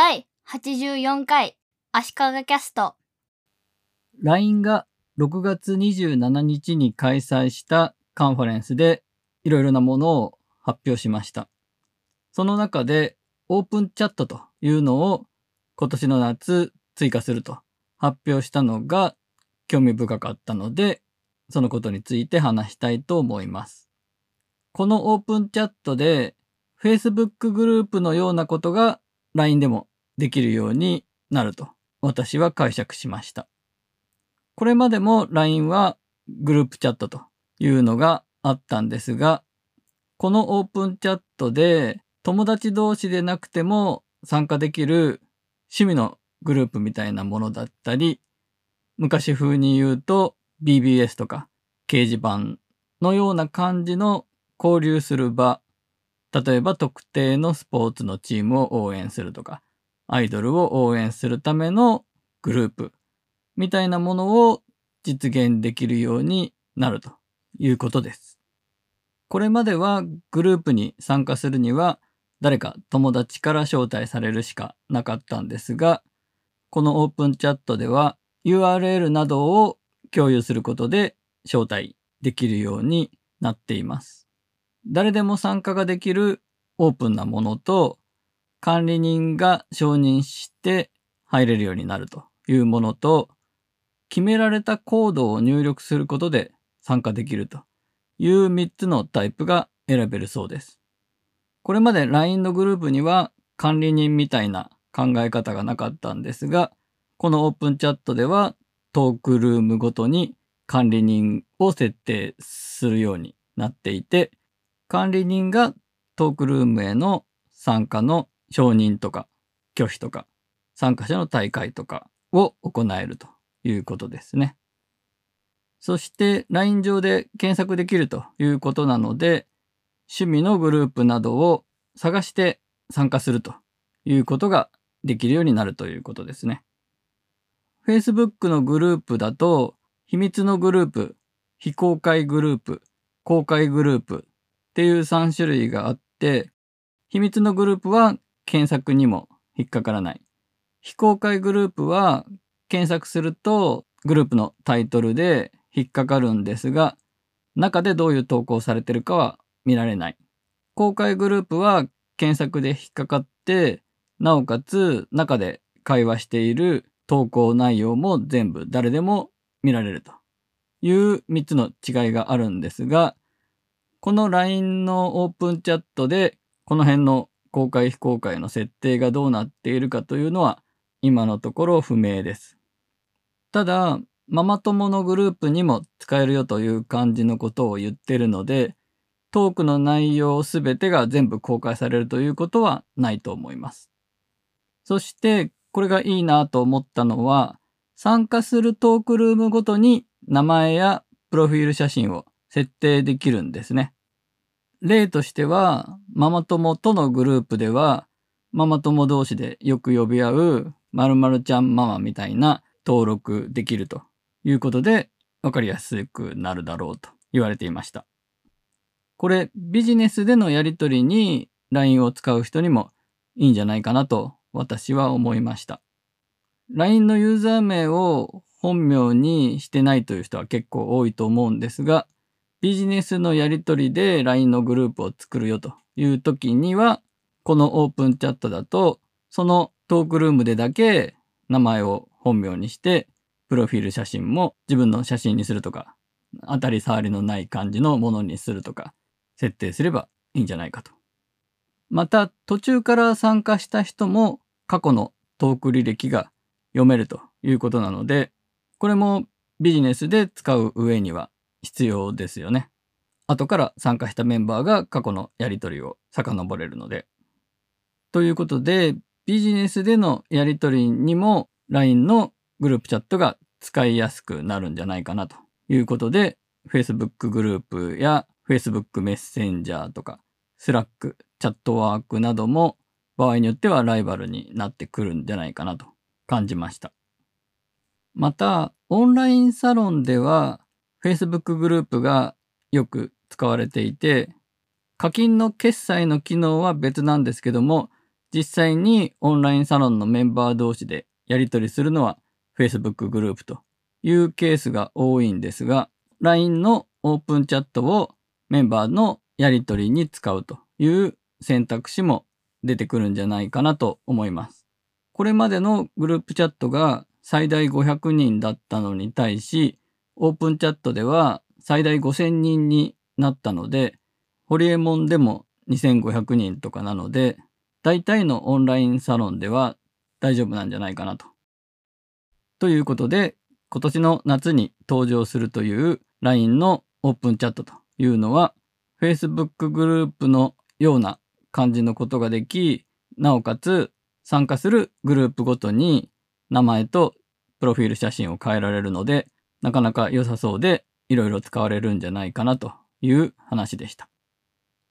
第84回足利キャスト LINE が6月27日に開催したカンファレンスでいろいろなものを発表しました。その中でオープンチャットというのを今年の夏追加すると発表したのが興味深かったので、そのことについて話したいと思います。このオープンチャットで Facebook グループのようなことが LINE でもできるようになると私は解釈しました。これまでも LINE はグループチャットというのがあったんですが、このオープンチャットで友達同士でなくても参加できる趣味のグループみたいなものだったり、昔風に言うと BBS とか掲示板のような感じの交流する場、例えば特定のスポーツのチームを応援するとか、アイドルを応援するためのグループみたいなものを実現できるようになるということです。これまではグループに参加するには誰か友達から招待されるしかなかったんですが、このオープンチャットでは URL などを共有することで招待できるようになっています。誰でも参加ができるオープンなものと管理人が承認して入れるようになるというものと決められたコードを入力することで参加できるという3つのタイプが選べるそうです。これまで LINE のグループには管理人みたいな考え方がなかったんですが、このオープンチャットではトークルームごとに管理人を設定するようになっていて、管理人がトークルームへの参加の承認とか拒否とか参加者の大会とかを行えるということですね。そして LINE 上で検索できるということなので趣味のグループなどを探して参加するということができるようになるということですね。Facebook のグループだと秘密のグループ、非公開グループ、公開グループっていう3種類があって秘密のグループは検索にも引っかからない。非公開グループは検索するとグループのタイトルで引っかかるんですが、中でどういう投稿されてるかは見られない。公開グループは検索で引っかかって、なおかつ中で会話している投稿内容も全部誰でも見られるという3つの違いがあるんですが、この LINE のオープンチャットでこの辺の公開非公開の設定がどうなっているかというのは今のところ不明です。ただ、ママ友のグループにも使えるよという感じのことを言ってるので、トークの内容すべてが全部公開されるということはないと思います。そして、これがいいなと思ったのは、参加するトークルームごとに名前やプロフィール写真を設定できるんですね。例としては、ママ友とのグループでは、ママ友同士でよく呼び合う〇〇ちゃんママみたいな登録できるということで分かりやすくなるだろうと言われていました。これビジネスでのやり取りに LINE を使う人にもいいんじゃないかなと私は思いました。LINE のユーザー名を本名にしてないという人は結構多いと思うんですが、ビジネスのやり取りで LINE のグループを作るよという時には、このオープンチャットだと、そのトークルームでだけ名前を本名にして、プロフィール写真も自分の写真にするとか、当たり障りのない感じのものにするとか、設定すればいいんじゃないかと。また、途中から参加した人も過去のトーク履歴が読めるということなので、これもビジネスで使う上には必要ですよね。後から参加したメンバーが過去のやり取りを遡れるので。ということで、ビジネスでのやり取りにも LINE のグループチャットが使いやすくなるんじゃないかなということで、Facebook グループや Facebook メッセンジャーとか Slack、チャットワークなども場合によってはライバルになってくるんじゃないかなと感じました。また、オンラインサロンでは Facebook グループがよく使われていて、課金の決済の機能は別なんですけども、実際にオンラインサロンのメンバー同士でやり取りするのは Facebook グループというケースが多いんですが、LINE のオープンチャットをメンバーのやり取りに使うという選択肢も出てくるんじゃないかなと思います。これまでのグループチャットが最大500人だったのに対し、オープンチャットでは最大5000人になったので、ホリエモンでも2500人とかなので、大体のオンラインサロンでは大丈夫なんじゃないかなと。ということで、今年の夏に登場するという LINE のオープンチャットというのは、Facebook グループのような感じのことができ、なおかつ参加するグループごとに名前とプロフィール写真を変えられるので、なかなか良さそうでいろいろ使われるんじゃないかなという話でした。